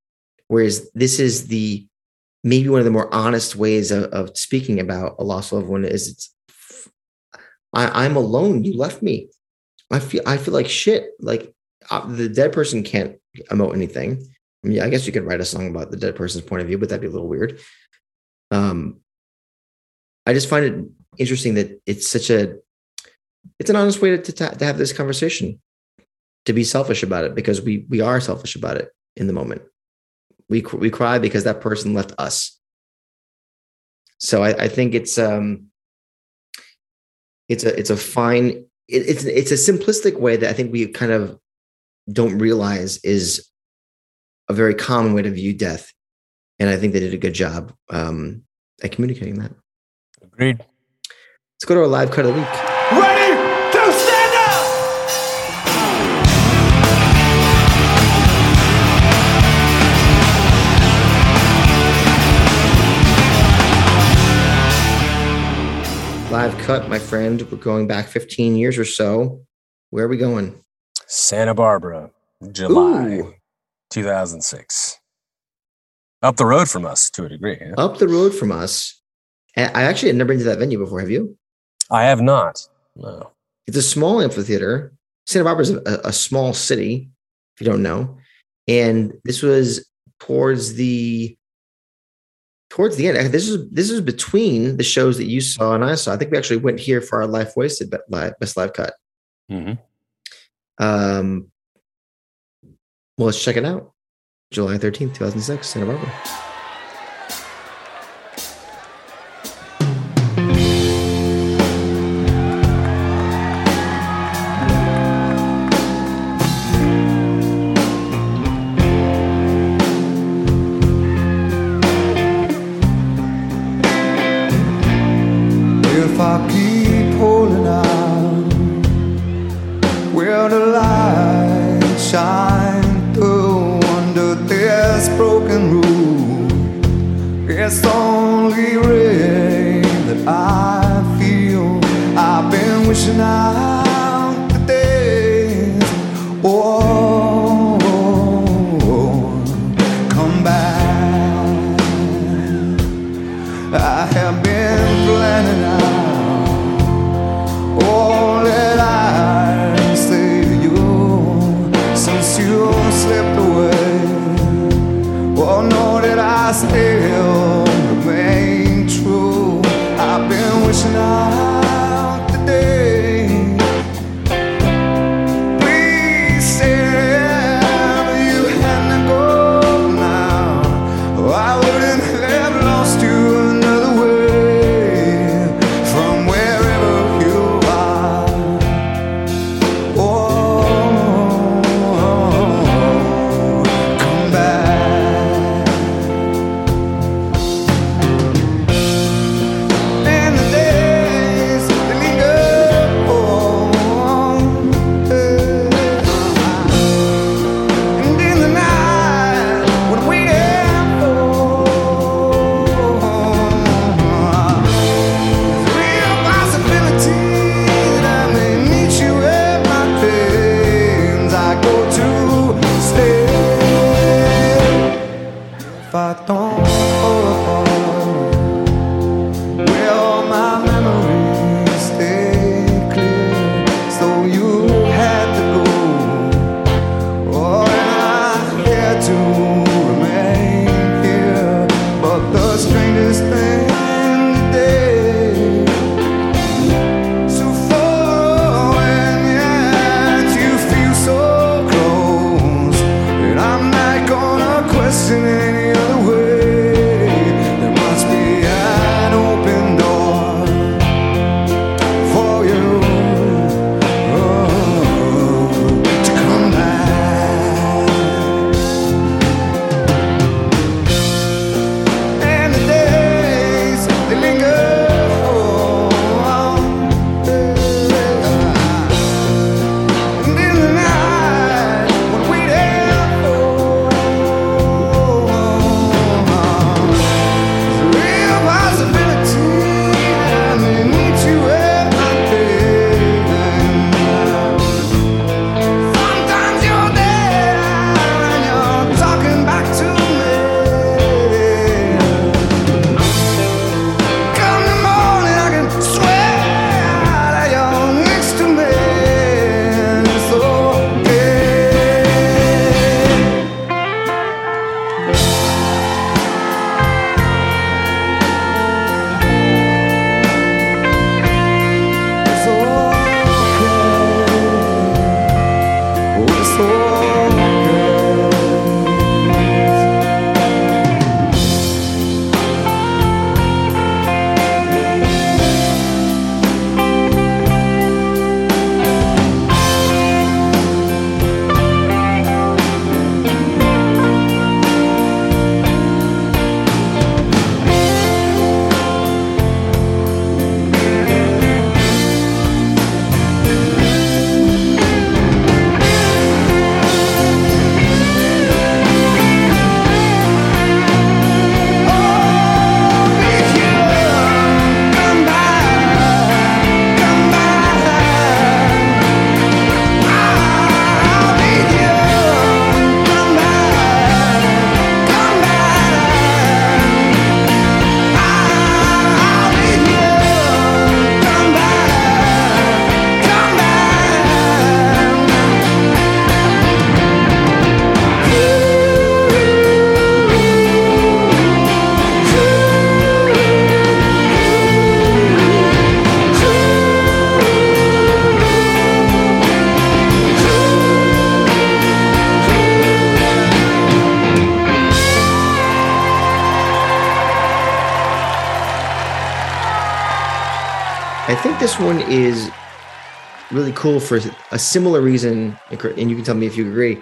Whereas this is the maybe one of the more honest ways of, of speaking about a lost loved one is it's I, am alone. You left me. I feel I feel like shit. Like uh, the dead person can't emote anything. I mean, I guess you could write a song about the dead person's point of view, but that'd be a little weird. Um, I just find it interesting that it's such a it's an honest way to, to, to have this conversation, to be selfish about it because we we are selfish about it in the moment. We we cry because that person left us. So I, I think it's um it's a it's a fine it, it's it's a simplistic way that I think we kind of don't realize is a very common way to view death, and I think they did a good job um, at communicating that. Agreed. Let's go to our live cut of the week. Ready cut, my friend. We're going back 15 years or so. Where are we going? Santa Barbara, July Ooh. 2006. Up the road from us to a degree. yeah. Up the road from us. I actually had never been to that venue before. Have you? I have not. No. It's a small amphitheater. Santa Barbara is a, a small city, if you don't know. And this was towards the towards the end. This is this is between the shows that you saw and I saw. I think we actually went here for our life wasted live, best live cut. Mhm. Um, well, let's check it out. July 13th, 2006, Santa Barbara. This one is really cool for a similar reason, and you can tell me if you agree,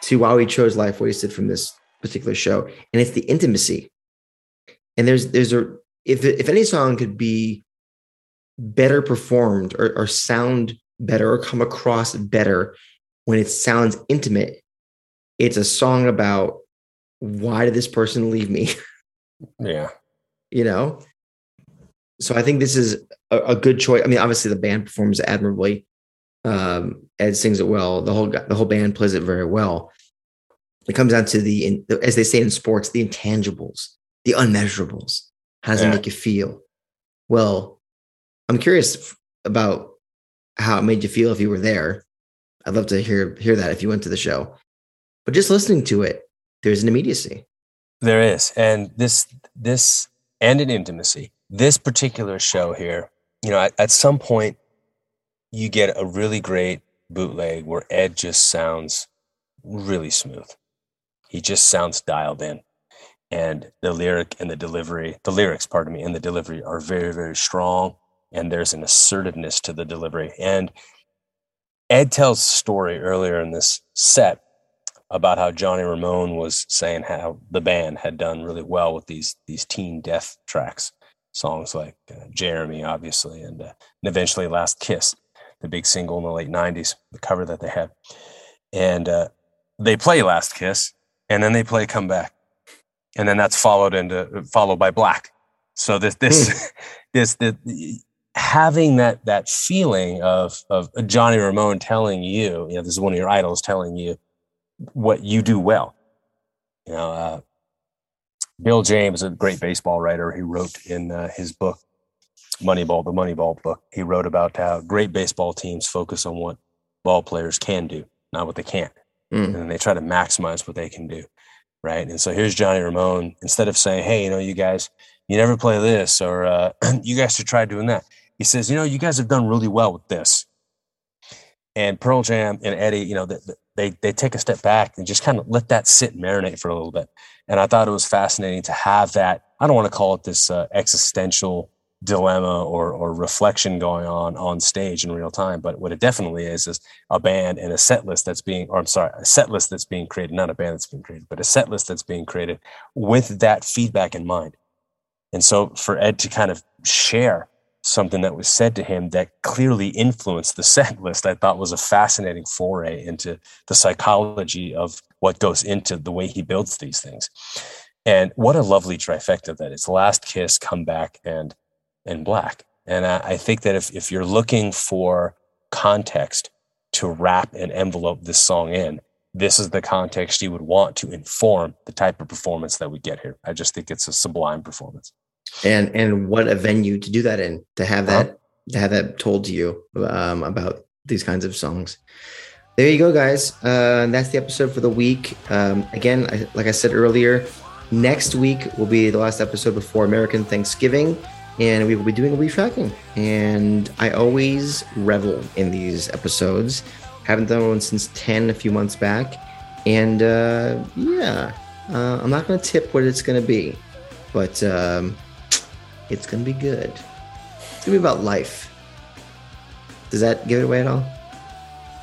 to why we chose Life Wasted from this particular show, and it's the intimacy. And there's there's a if if any song could be better performed or, or sound better or come across better when it sounds intimate, it's a song about why did this person leave me? *laughs* Yeah. you know? So I think this is a, a, good choice. I mean, obviously the band performs admirably. Um, Ed sings it well. The whole the whole band plays it very well. It comes down to the, as they say in sports, the intangibles, the unmeasurables. How does yeah. it make you feel? Well, I'm curious about how it made you feel if you were there. I'd love to hear hear that if you went to the show. But just listening to it, there's an immediacy. There is, and this this and an intimacy. This particular show here, you know, at, at some point, you get a really great bootleg where Ed just sounds really smooth. He just sounds dialed in, and the lyric and the delivery, the lyrics, pardon me, and the delivery are very very strong and there's an assertiveness to the delivery. And Ed tells a story earlier in this set about how Johnny Ramone was saying how the band had done really well with these these teen death tracks, songs like uh, Jeremy, obviously, and, uh, and eventually Last Kiss, the big single in the late '90s, the cover that they had, and uh, they play Last Kiss, and then they play Come Back, and then that's followed into followed by Black. So this this mm. *laughs* this the having that that feeling of of Johnny Ramone telling you, you know, this is one of your idols telling you what you do well. You know, uh, Bill James, a great baseball writer, he wrote in uh, his book Moneyball, the Moneyball book. He wrote about how great baseball teams focus on what ball players can do, not what they can't, mm. and they try to maximize what they can do. Right. And so here's Johnny Ramone. Instead of saying, "Hey, you know, you guys, you never play this," or uh, *clears throat* "You guys should try doing that," he says, you know, you guys have done really well with this. And Pearl Jam and Eddie, you know, they, they take a step back and just kind of let that sit and marinate for a little bit. And I thought it was fascinating to have that. I don't want to call it this uh, existential dilemma or, or reflection going on on stage in real time. But what it definitely is is a band and a set list that's being, or I'm sorry, a set list that's being created, not a band that's being created, but a set list that's being created with that feedback in mind. And so for Ed to kind of share something that was said to him that clearly influenced the set list i thought was a fascinating foray into the psychology of what goes into the way he builds these things. And what a lovely trifecta that is. Last kiss come back and and black. And I, I think that if, if you're looking for context to wrap and envelope this song in this is the context you would want to inform the type of performance that we get here. I just think it's a sublime performance and and what a venue to do that in to have that uh-huh. to have that told to you um, about these kinds of songs. There you go guys. Uh, that's the episode for the week. Um, again I, like i said earlier next week will be the last episode before american thanksgiving and we will be doing a retracking. And i always revel in these episodes. Haven't done one since 10 a few months back. And uh, yeah uh, i'm not going to tip what it's going to be. But um, it's going to be good. It's going to be about life. Does that give it away at all?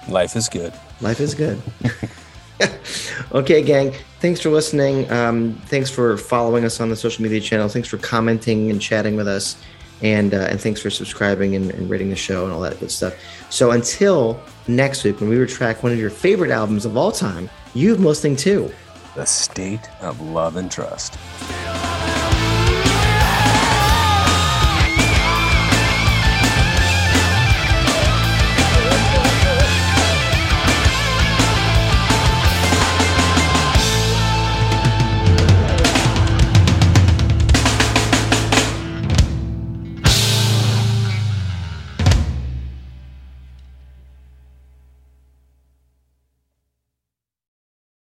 Life is good. Life is good. *laughs* okay, gang. Thanks for listening. Um, thanks for following us on the social media channels. Thanks for commenting and chatting with us. And, uh, and thanks for subscribing and, and rating the show and all that good stuff. So until next week, when we retract one of your favorite albums of all time, you've been listening to The State of Love and Trust.